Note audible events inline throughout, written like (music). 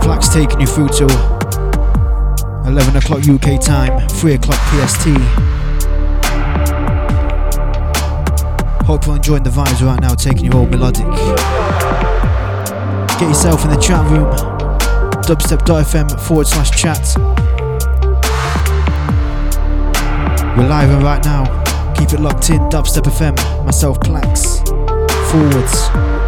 Plax, taking you through to 11 o'clock UK time, 3 o'clock PST. Hope you're enjoying the vibes right now, taking you all melodic. Get yourself in the chat room, dubstep.fm forward slash chat. We're live and right now. Keep it locked in, Dubstep FM, myself Plax, forwards.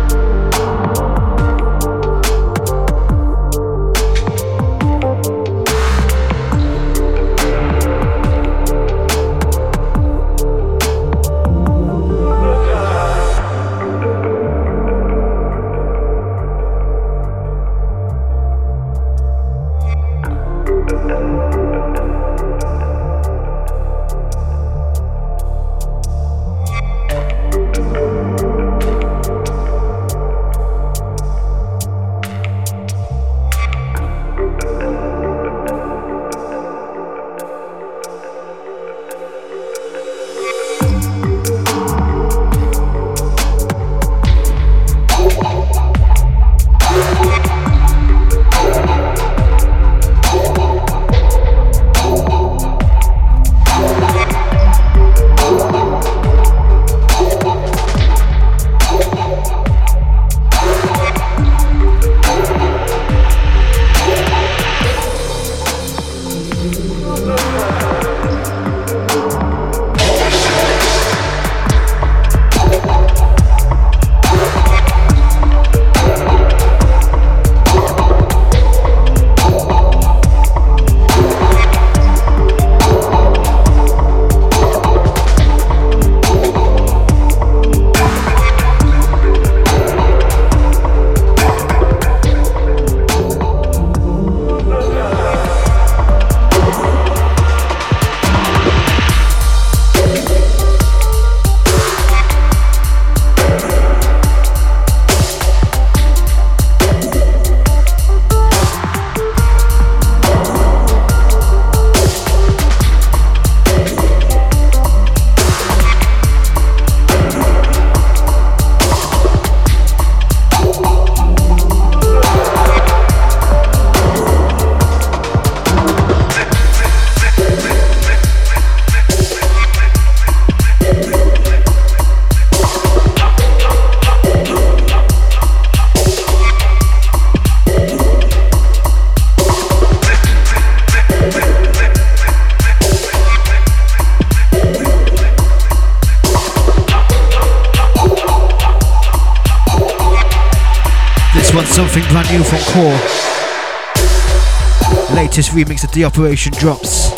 Latest remix of the Operation Drops.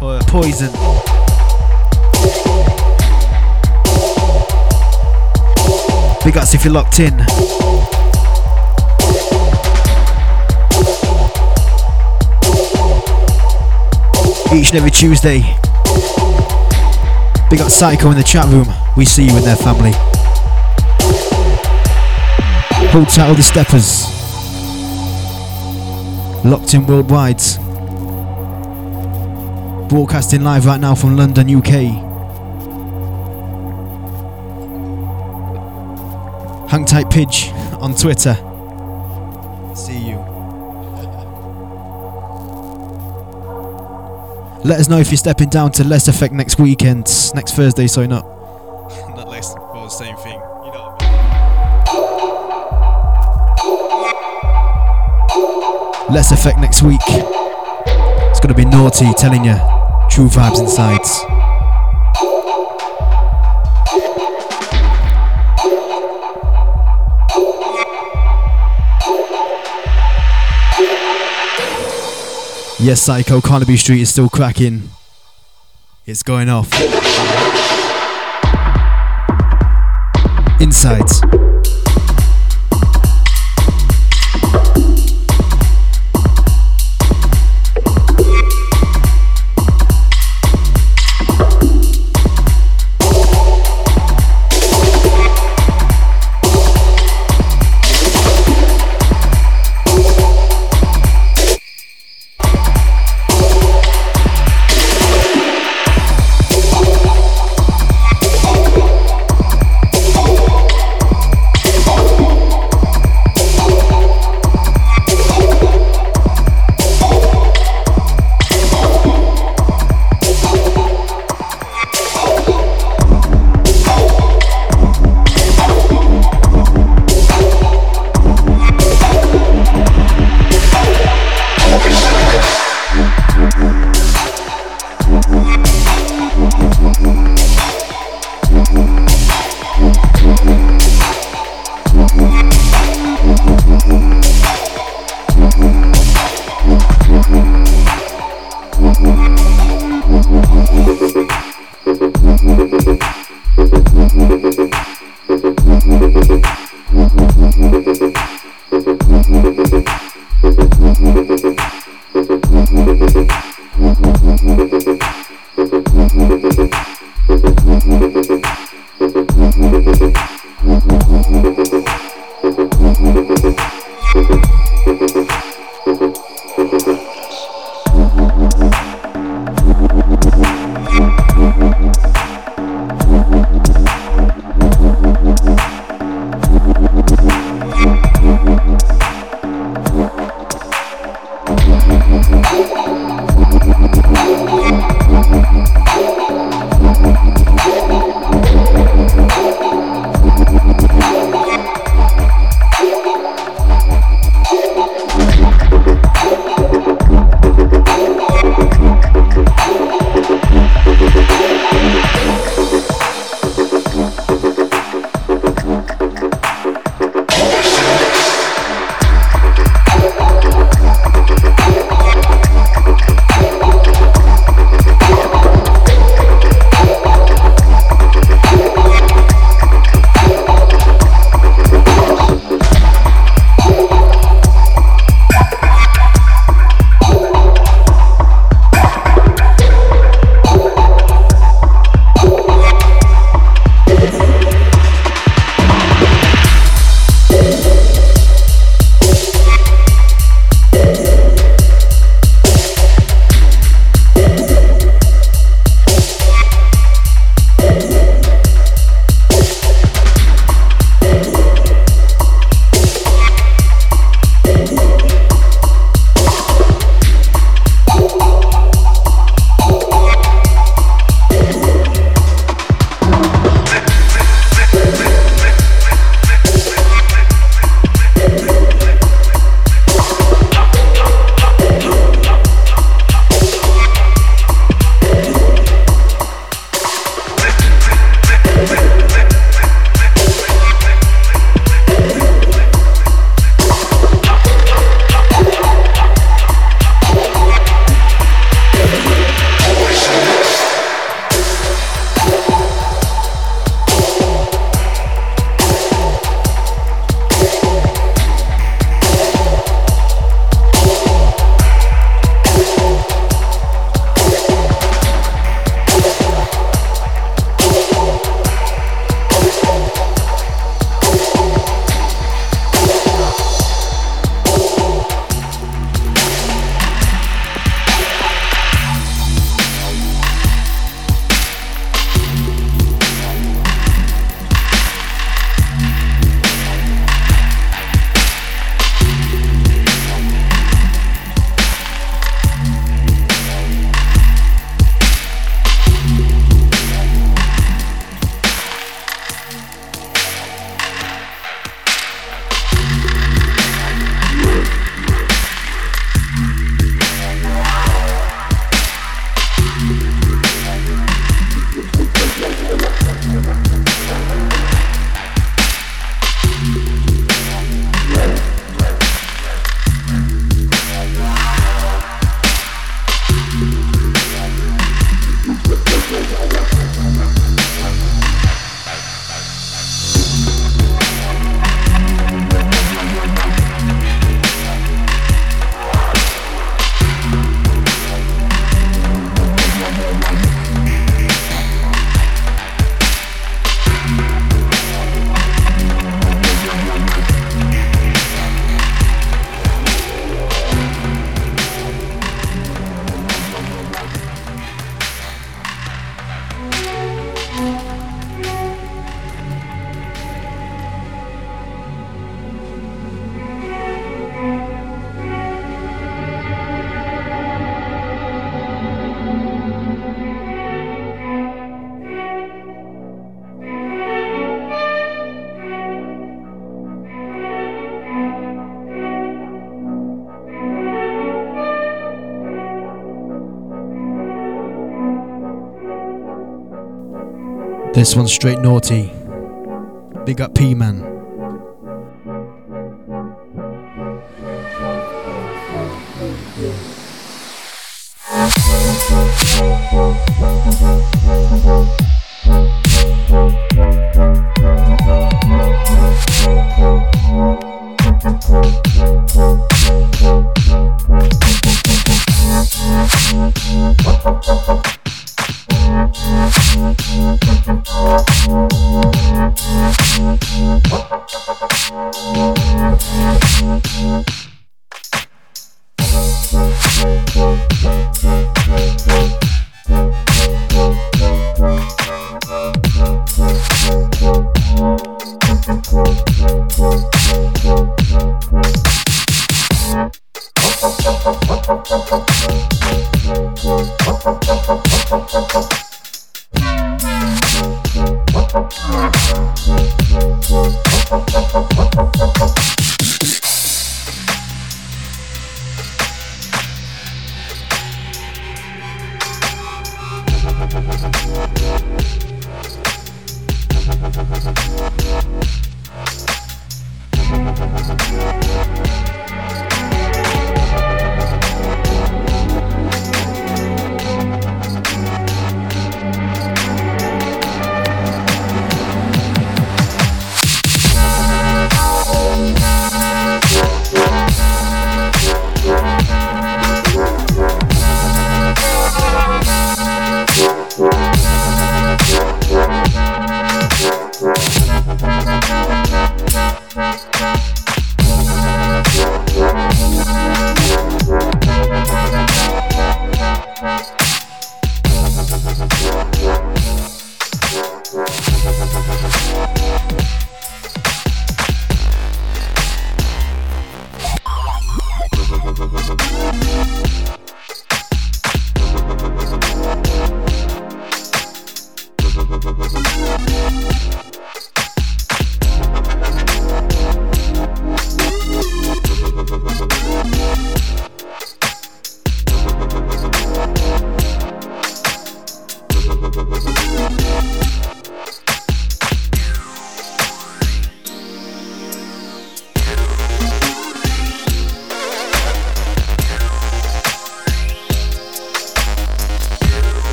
Uh, Poison. Big ups if you're locked in. Each and every Tuesday. Big up Psycho in the chat room. We see you in their family. Hold tight all the steppers. Locked in worldwide. Broadcasting live right now from London, UK. Hang tight, Pidge on Twitter. See you. Let us know if you're stepping down to Less Effect next weekend, next Thursday, sorry, not. (laughs) not less, the same Less effect next week. It's gonna be naughty, telling you. True vibes inside. Yes, Psycho, Carnaby Street is still cracking. It's going off. Inside. This one's straight naughty. Big up P Man.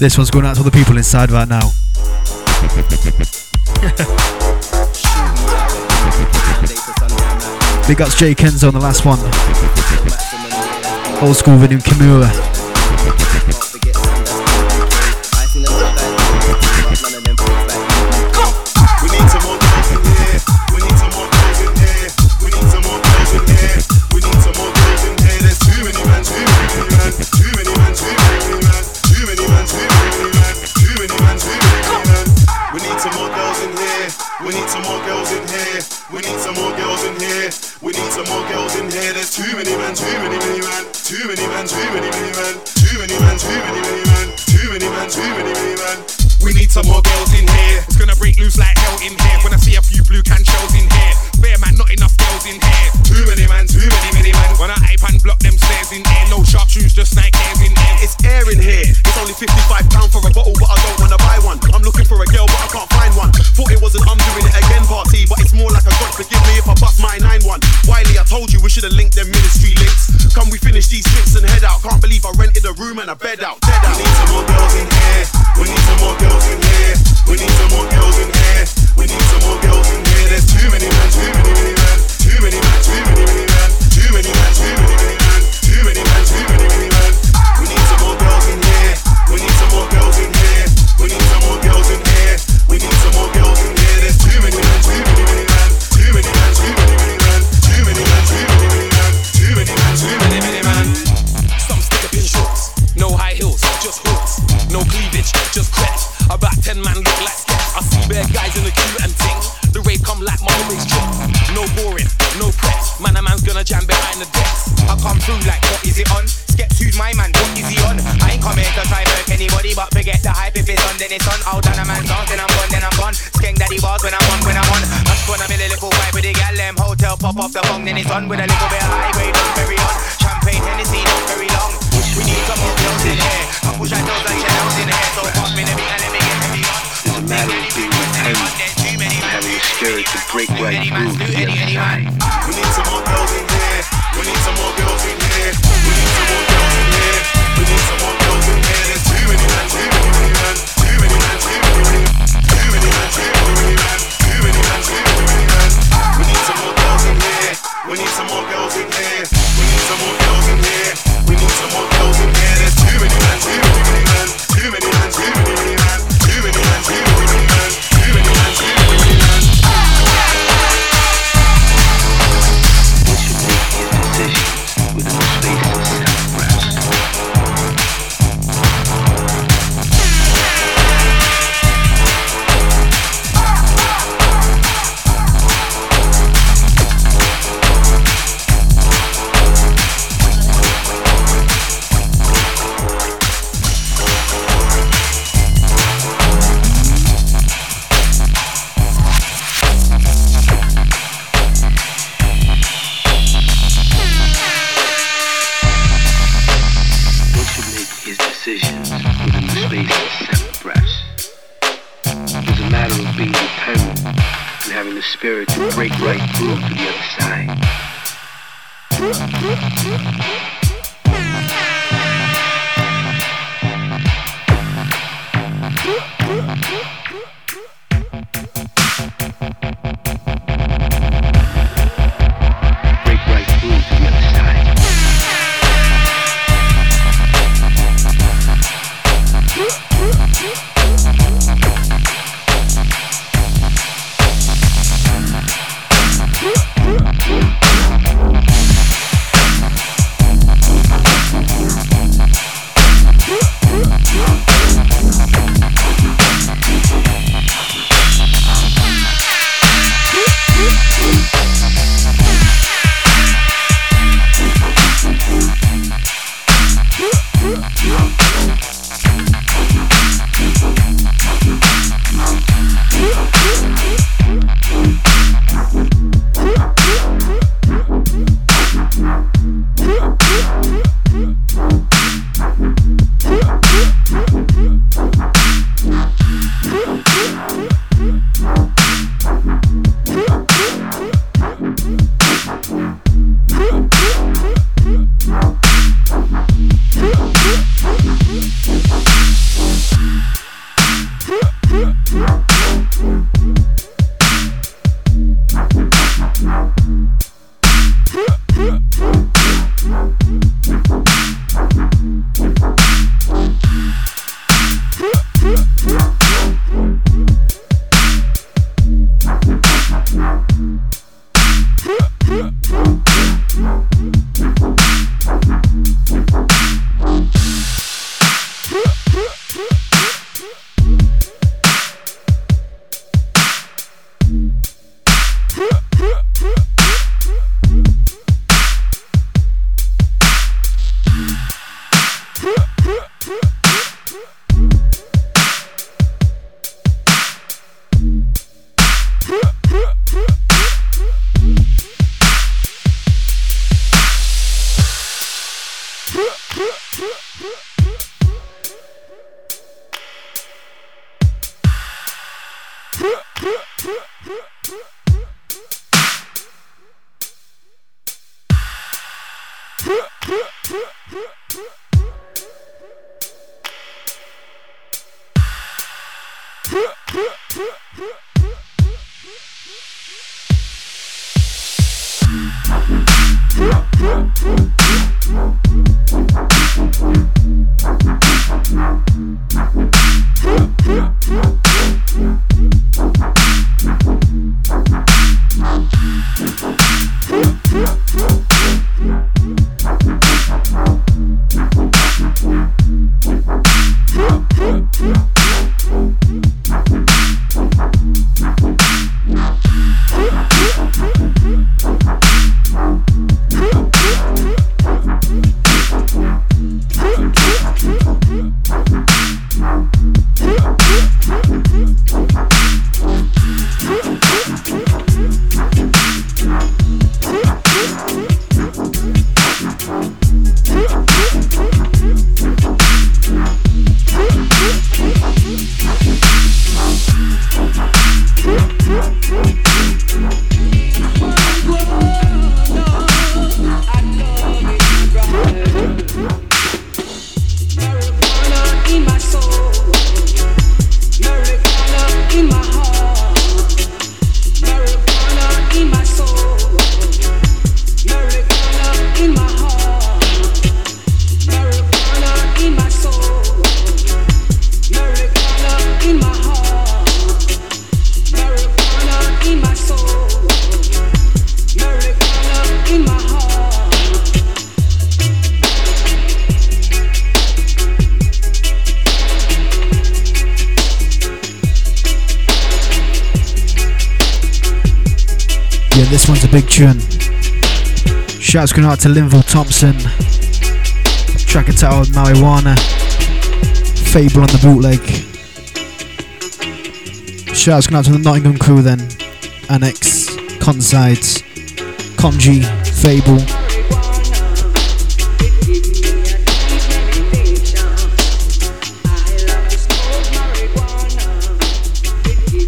This one's going out to all the people inside right now. (laughs) Big ups J:Kenzo on the last one. Old school Vinu Kimura. Shouts going out to Linval Thompson. Track entitled Marijuana. Fable on the bootleg. Shouts going out to the Nottingham crew then. Annex, Consides, Conji, Fable.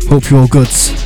Hope you're all good.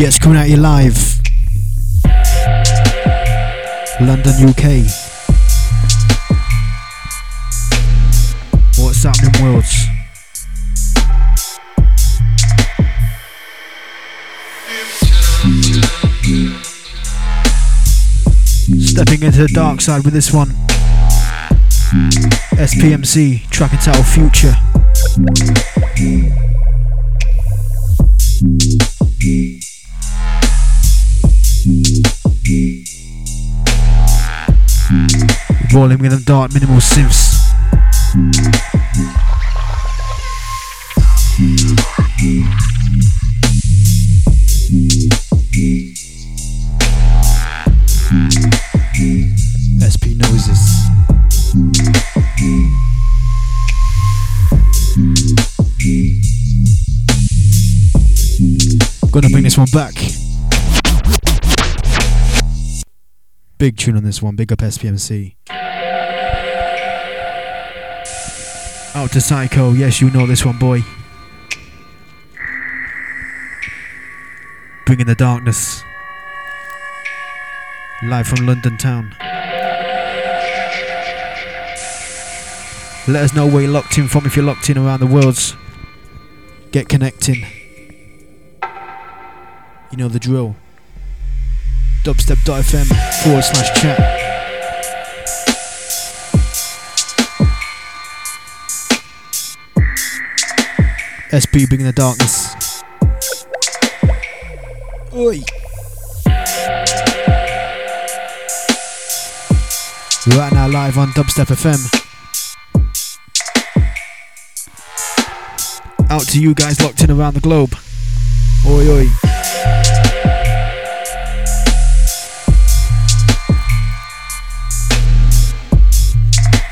Yes, coming at you live. London, UK. What's happening, worlds? Stepping into the dark side with this one. SPMC, track entitled Future. Rolling with them dark minimal synths. SP noises. Gonna bring this one back. Big tune on this one. Big up SPMC. Out to Psycho. Yes, you know this one, boy. Bringing the darkness. Live from London town. Let us know where you're locked in from if you're locked in around the worlds. Get connecting. You know the drill. Dubstep.fm forward slash chat. SB bringing the darkness. Oi. Right now, live on Dubstep FM. Out to you guys locked in around the globe. Oi, oi.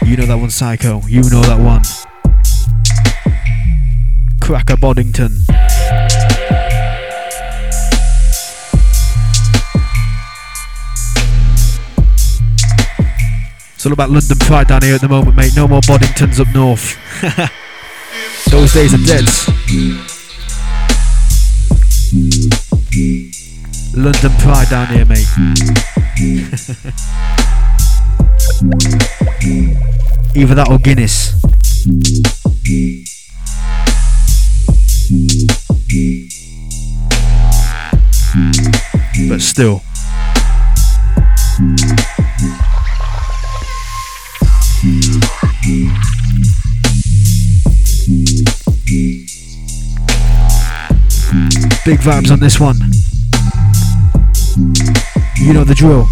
You know that one, Psycho. You know that one. Cracker Boddington. It's all about London Pride down here at the moment, mate. No more Boddingtons up north. (laughs) Those days are dead. London Pride down here, mate. (laughs) Either that or Guinness. but still. Big vibes on this one. You know the drill.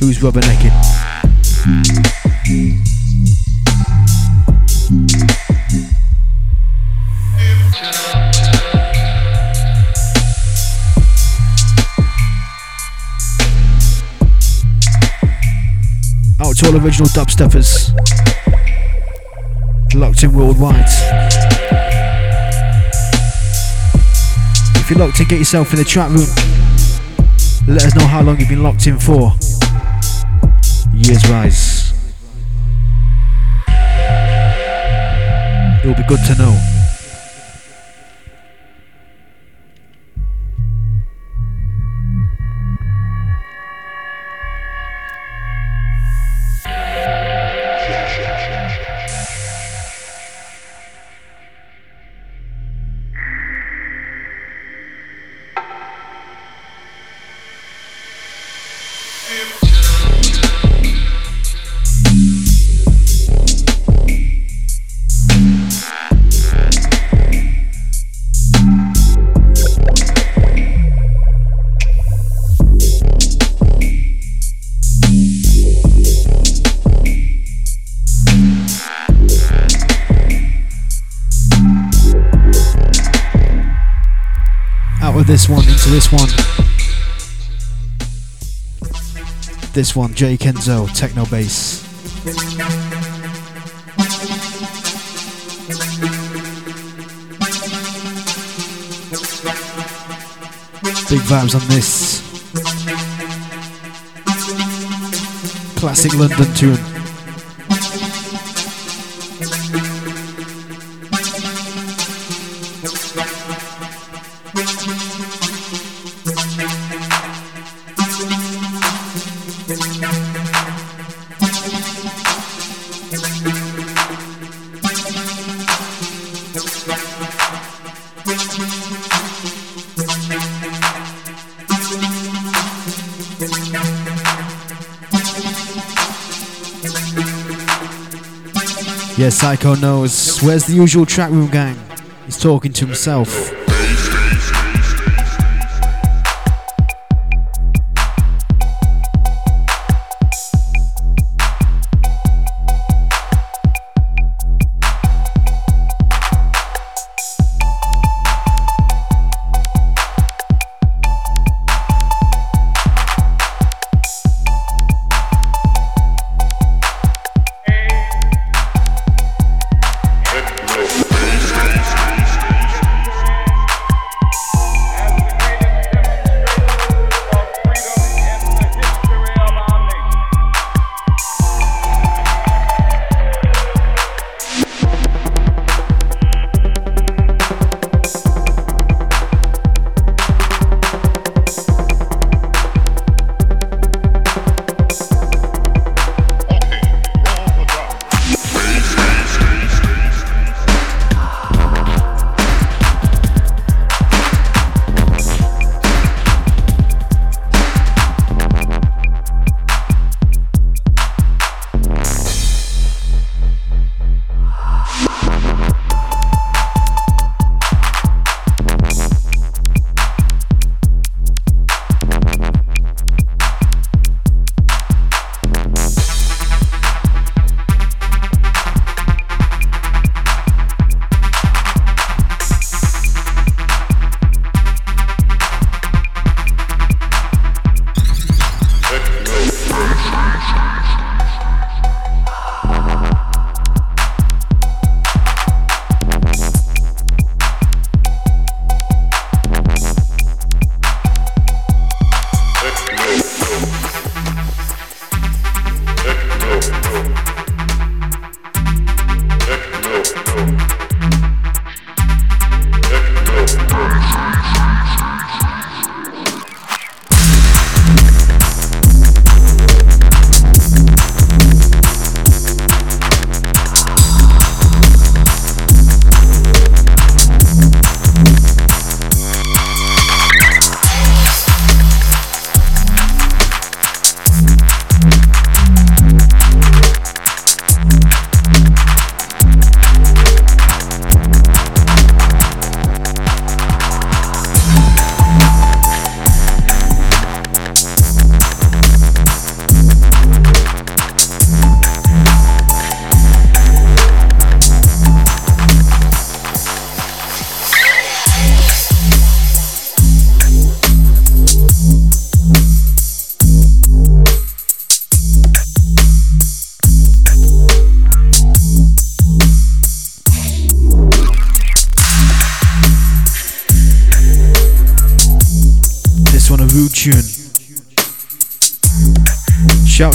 Who's rubbernecking? To all original dubsteppers. Locked in worldwide. If you're locked in, get yourself in the chat room. Let us know how long you've been locked in for. Years rise. It'll be good to know. This one into this one. This one, J:Kenzo, Techno Bass. Big vibes on this. Classic London tune. Psycho knows. Where's the usual track room gang? He's talking to himself.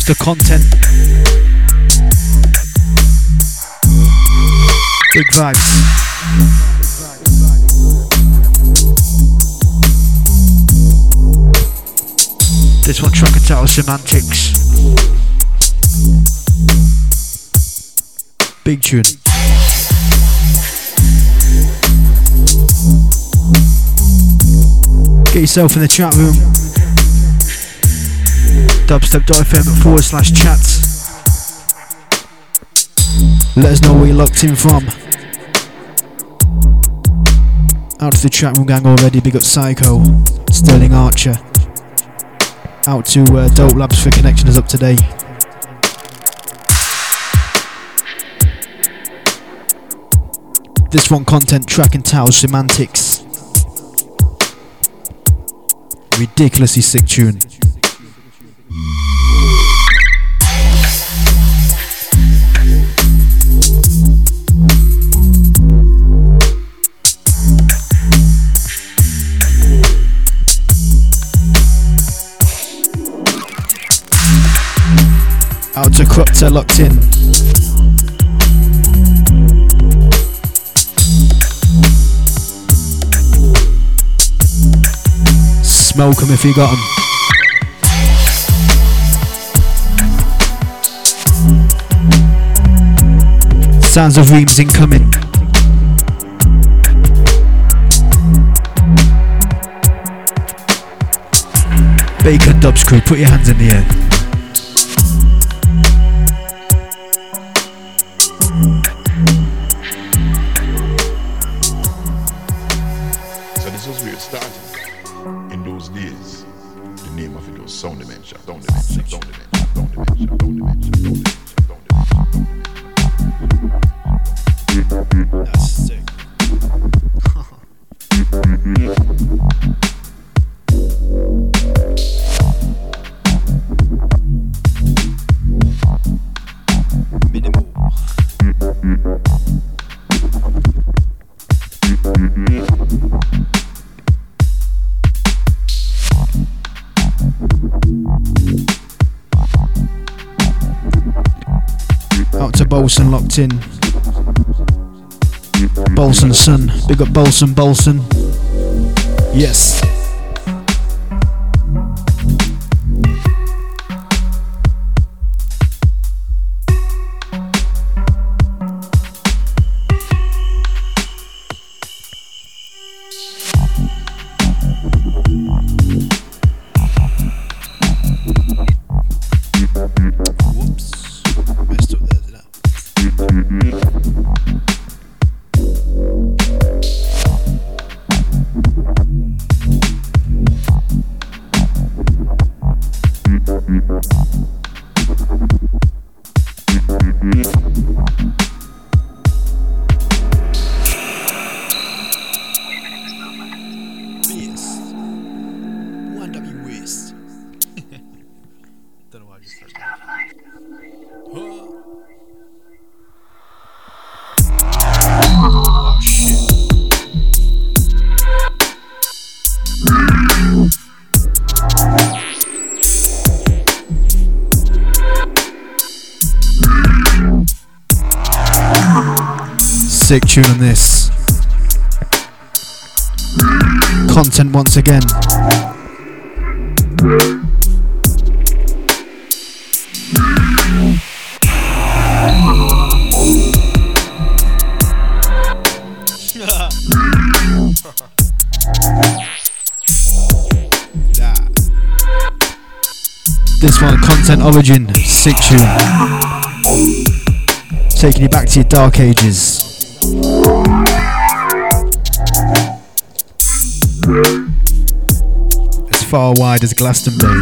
To content. Big vibes. This one track entitled Semantics. Big tune. Get yourself in the chat room. Dubstep.fm forward slash chats. Let us know where you're locked in from. Out to the chat room gang already. Big up Psycho, Sterling Archer. Out to uh, Dope Labs for connection is up today. This one content track entitled Semantics. Ridiculously sick tune. Out to Crupta locked in. Smoke 'em if you got 'em. Sounds of Reams incoming. Bacon Dubs crew, put your hands in the air. Big up Bolson Bolson. Yes. Again. This one, Content Origin. Sick tune. Taking you back to your dark ages. Far wide as Glastonbury.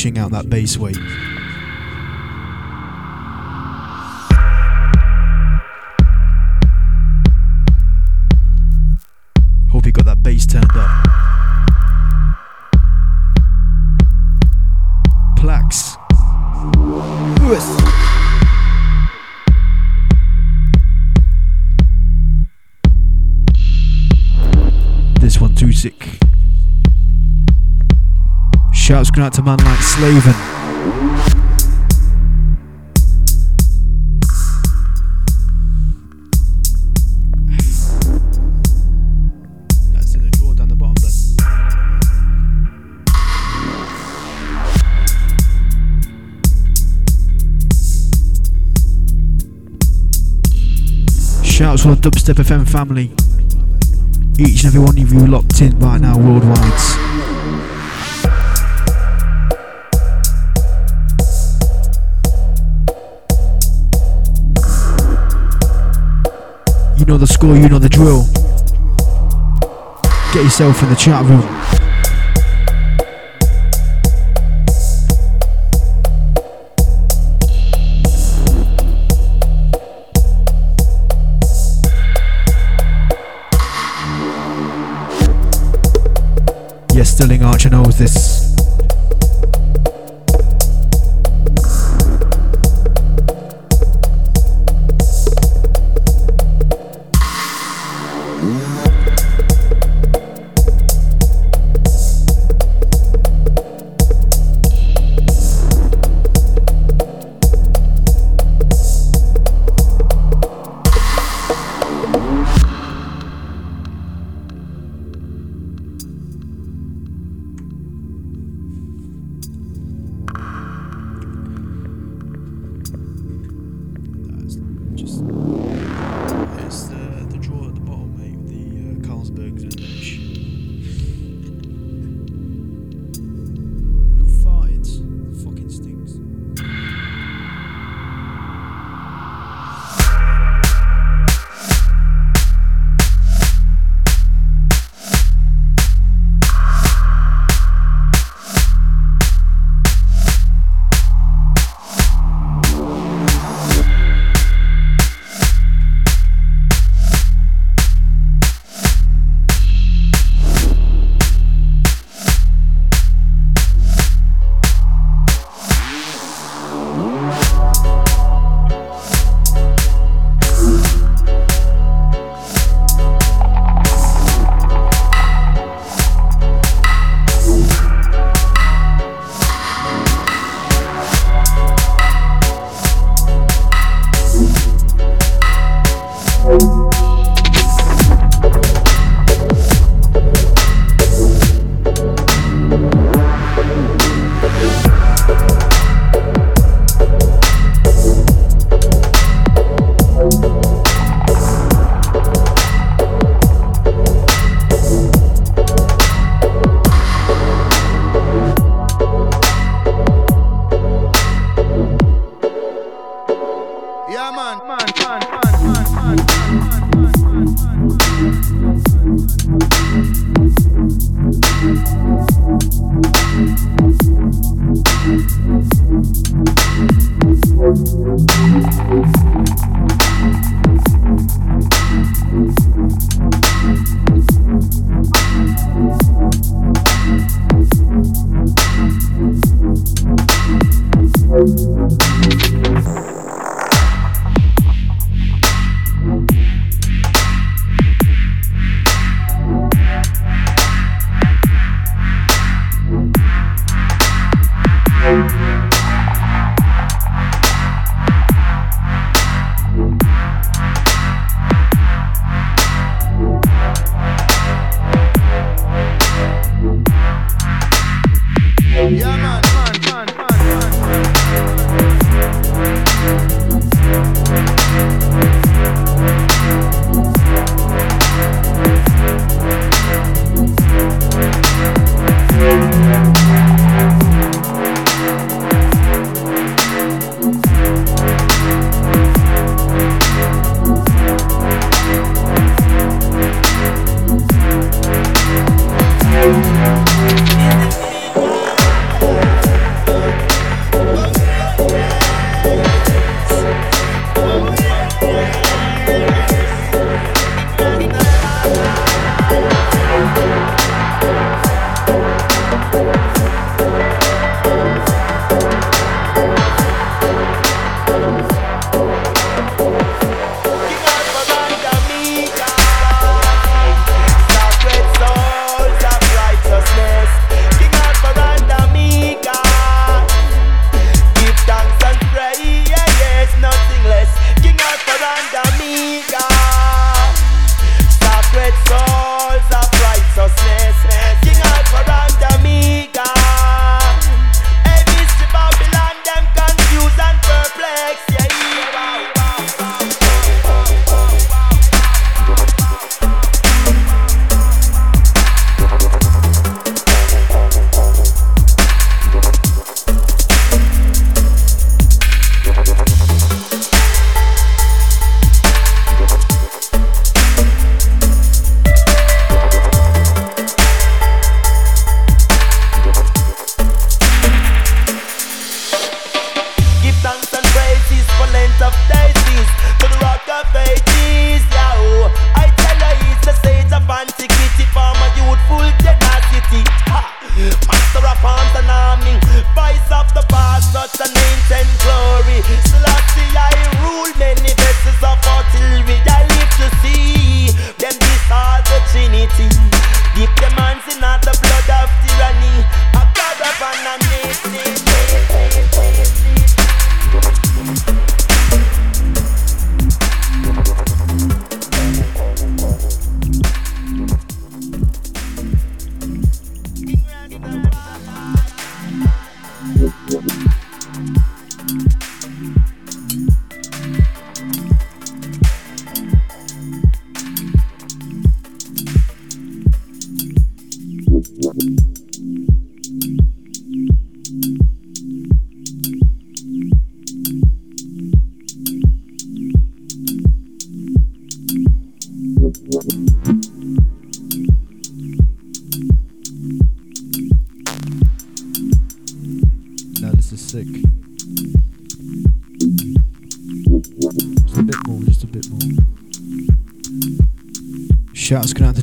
Dishing out that bass weight. Shouts going out to man like Slaven. That's in the drawer down the bottom, but Shouts for the Dubstep FM family. Each and every one of you locked in right now worldwide. Know the score, you know the drill. Get yourself in the chat room. Yes, Sterling Archer knows this.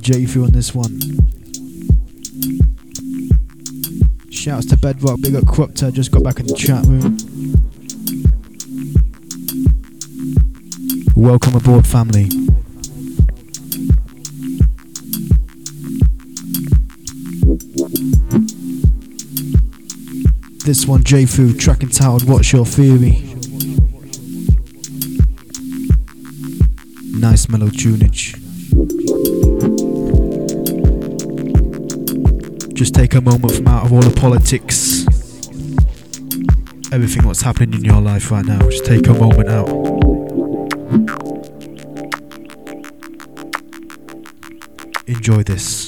J-Fu on this one. Shouts to Bedrock, big up Crupta, just got back in the chat room. Welcome aboard, family. This one, J-Fu, track entitled What's Your Theory? Nice mellow tunage. Just take a moment from out of all the politics, everything what's happening in your life right now. Just take a moment out. Enjoy this.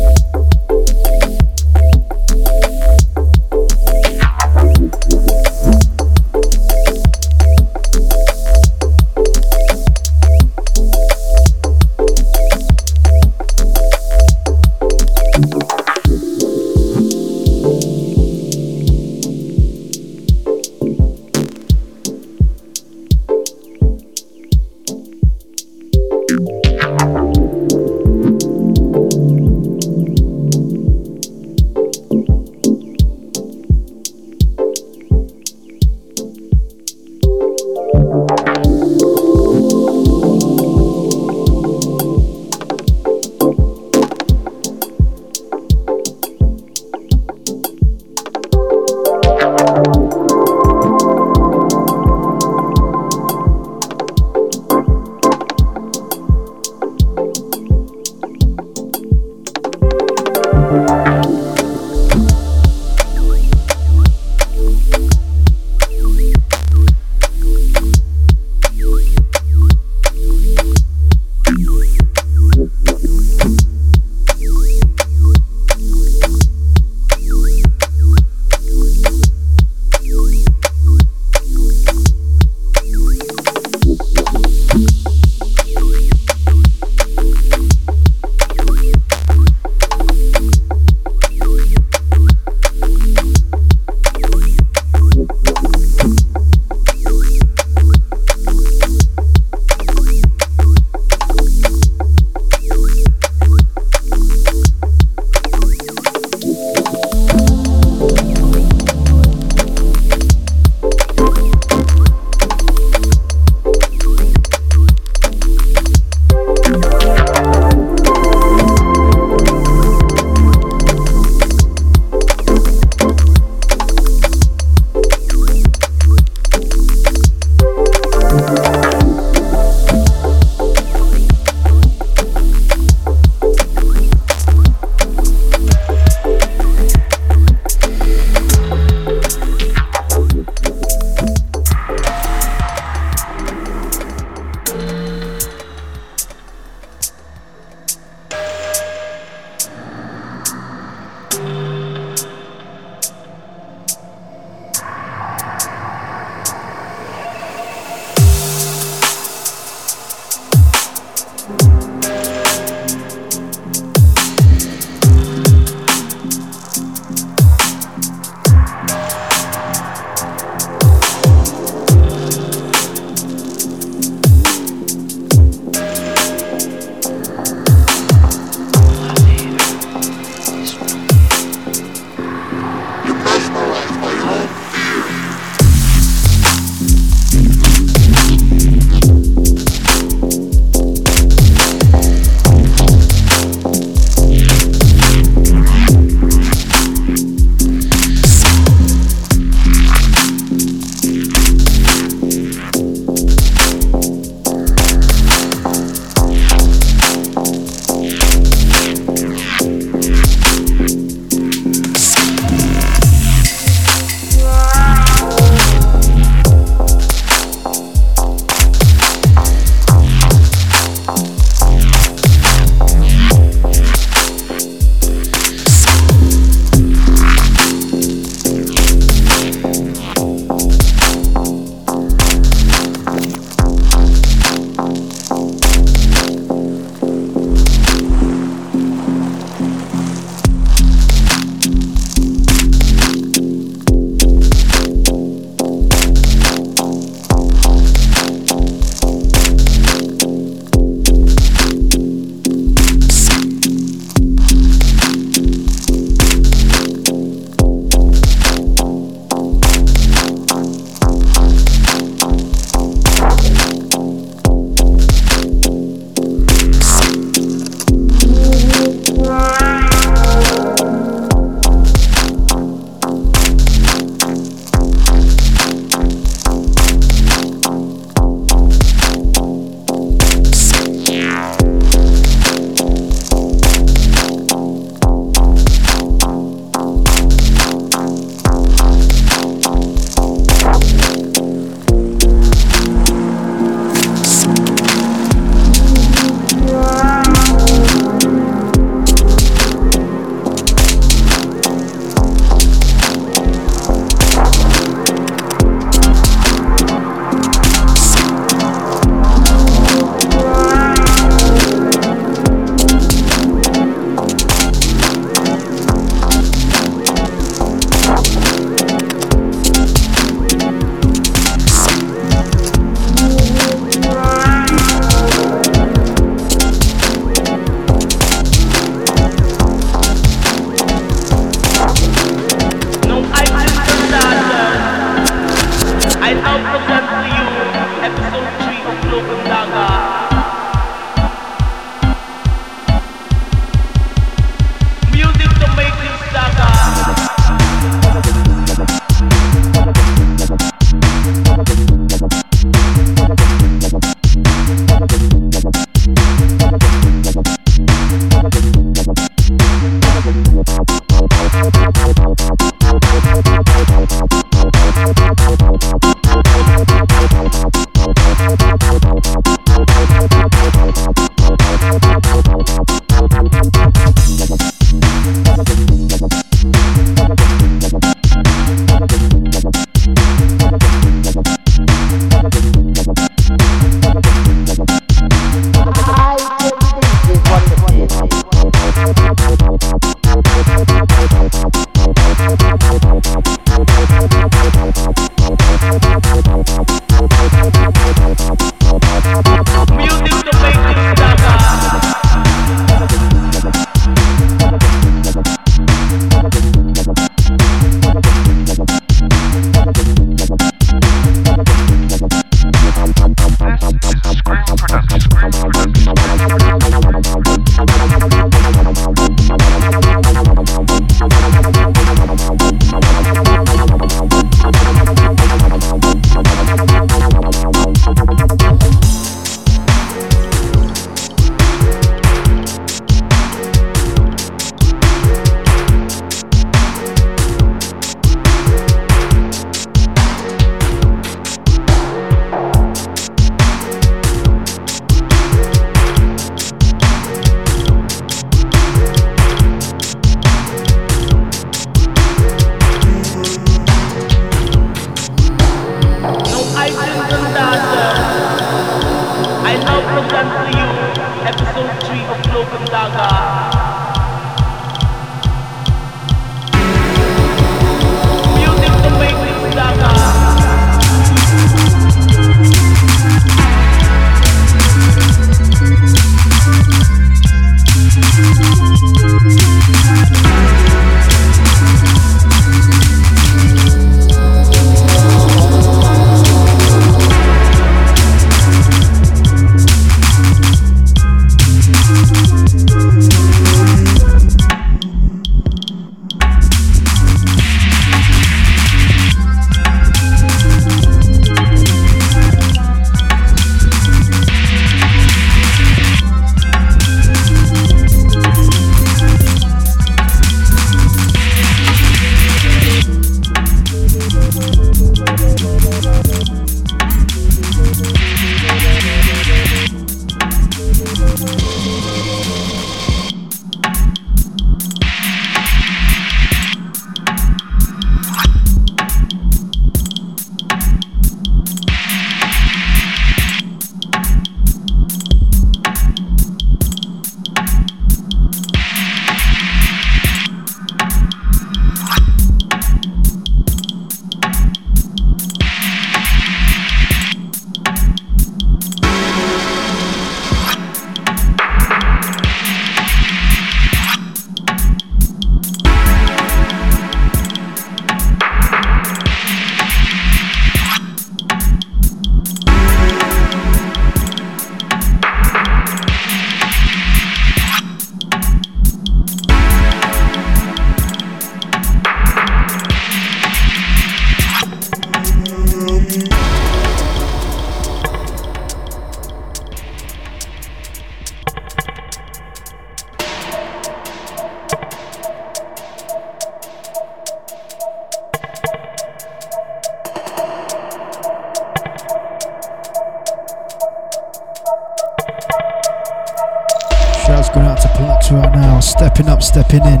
Stepping up, stepping in.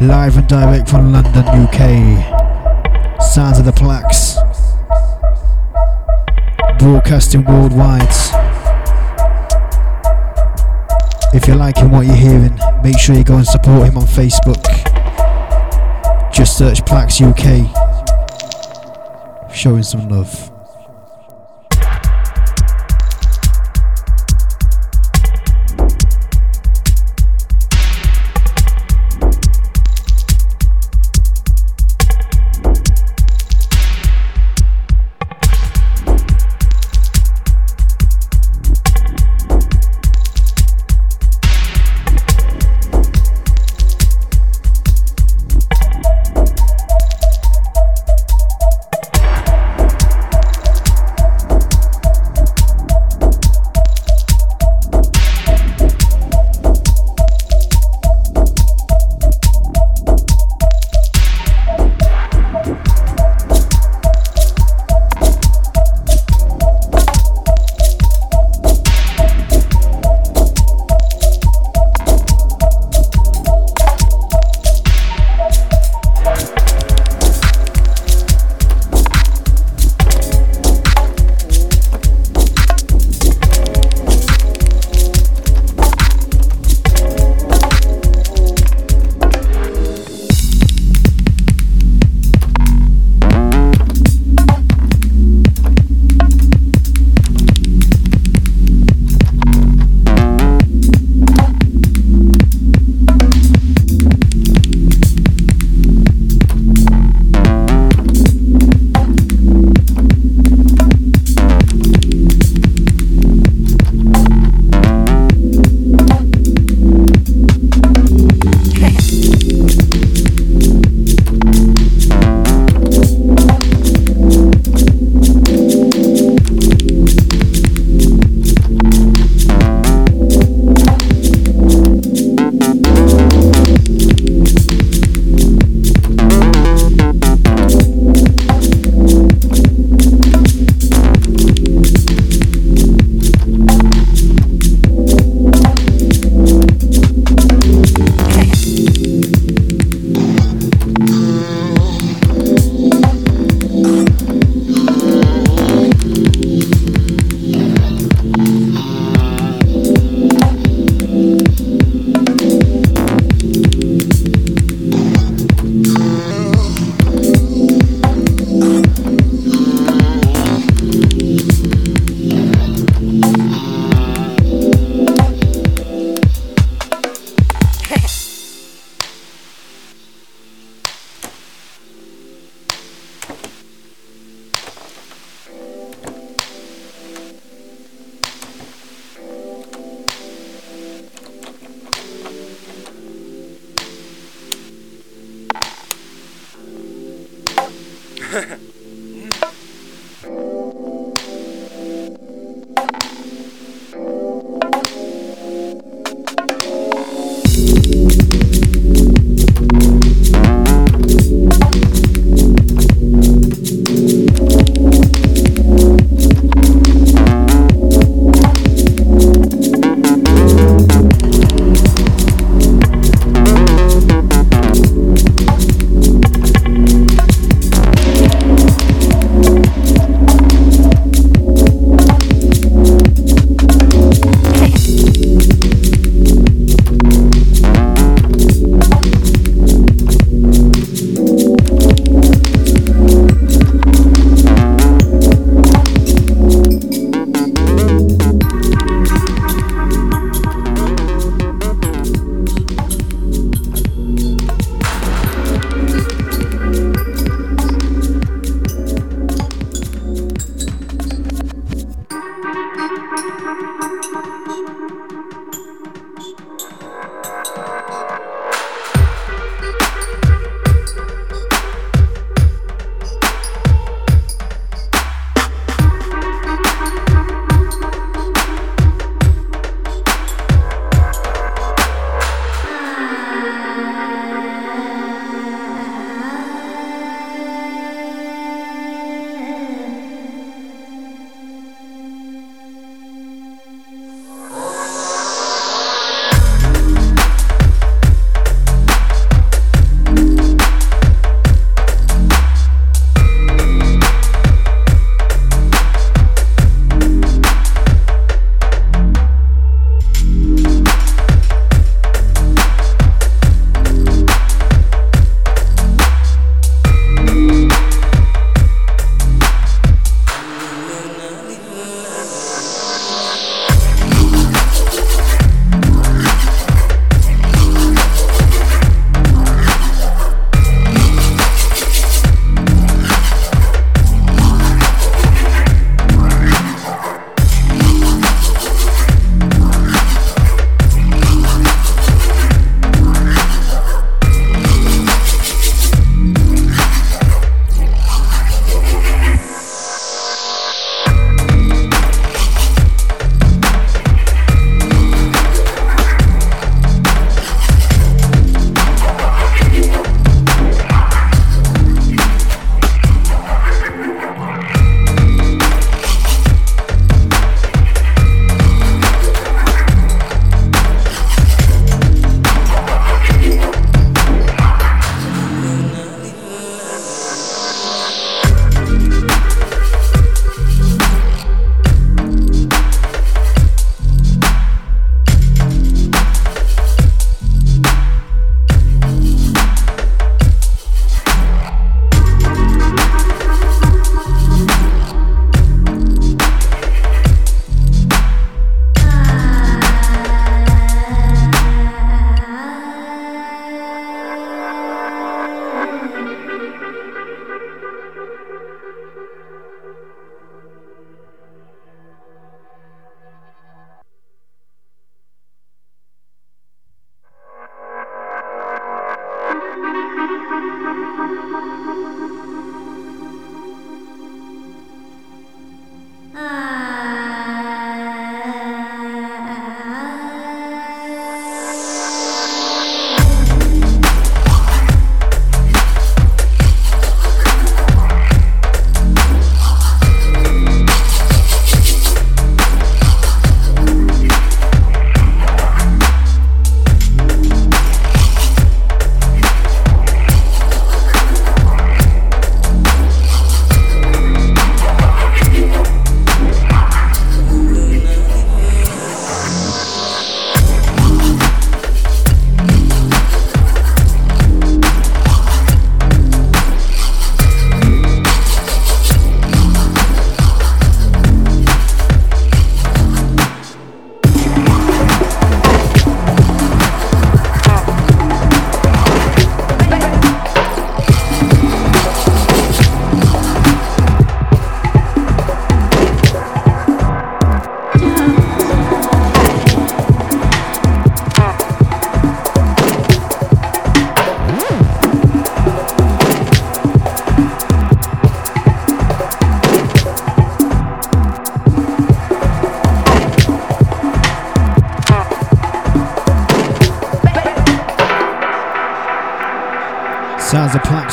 Live and direct from London, UK. Sounds of the Plax. Broadcasting worldwide. If you're liking what you're hearing, make sure you go and support him on Facebook. Just search Plax UK. Showing some love.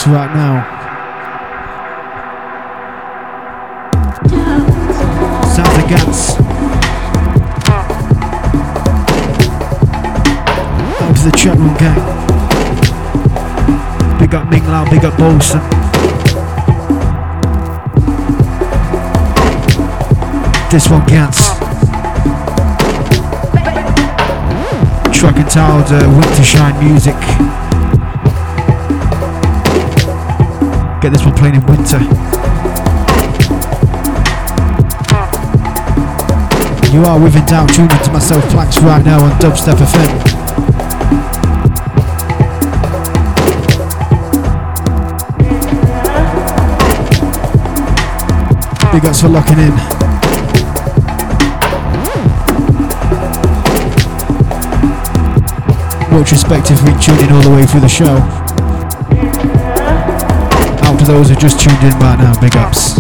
Right now. Sounds of Gantz. Out to the room gang. Big up Ming Lao, big up Bolson. This one Gantz. Truck and Tiled uh, Winter Shine music. Get this one playing in winter. You are with and down tuning to myself Plax right now on Dubstep FM. Big ups for locking in. Much respect if we tuned in all the way through the show. Out to those who just tuned in right uh, now, big ups.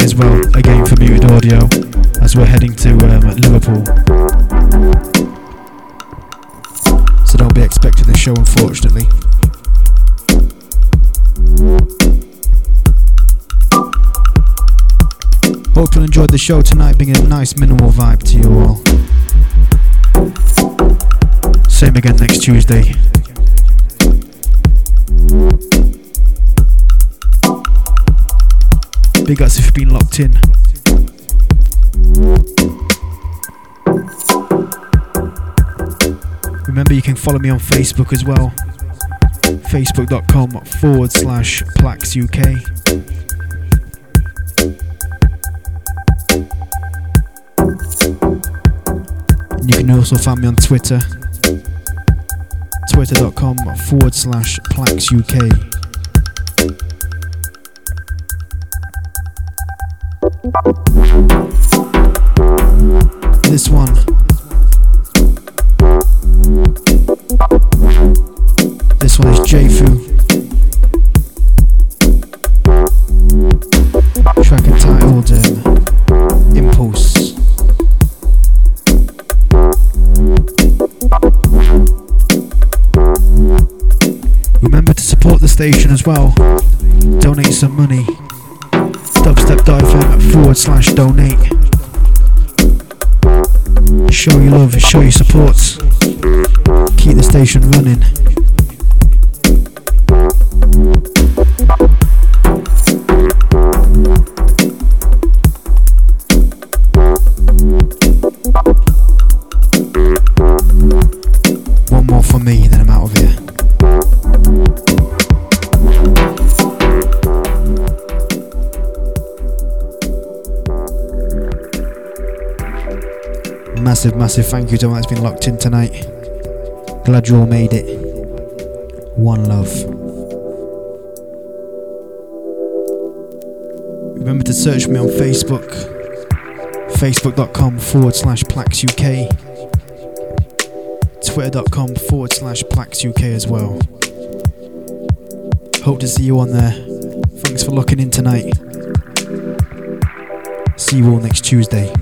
As well, again for Muted Audio, as we're heading to um, Liverpool. So don't be expecting the show, unfortunately. Hope you enjoyed the show tonight, bringing a nice minimal vibe to you all. Same again next Tuesday. Big ups if you've been locked in. Remember, you can follow me on Facebook as well. Facebook.com forward slash Plax UK. You can also find me on Twitter. Twitter.com forward slash Plax UK. This one. This one is J-Fu. Track entitled um, Impulse. Remember to support the station as well. Donate some money. Dubstep.fm forward slash donate. Show your love, show your support. Keep the station running. Massive, massive thank you to everyone that's been locked in tonight. Glad you all made it. One love. Remember to search me on Facebook. Facebook.com forward slash Plax UK. Twitter.com forward slash Plax UK as well. Hope to see you on there. Thanks for locking in tonight. See you all next Tuesday.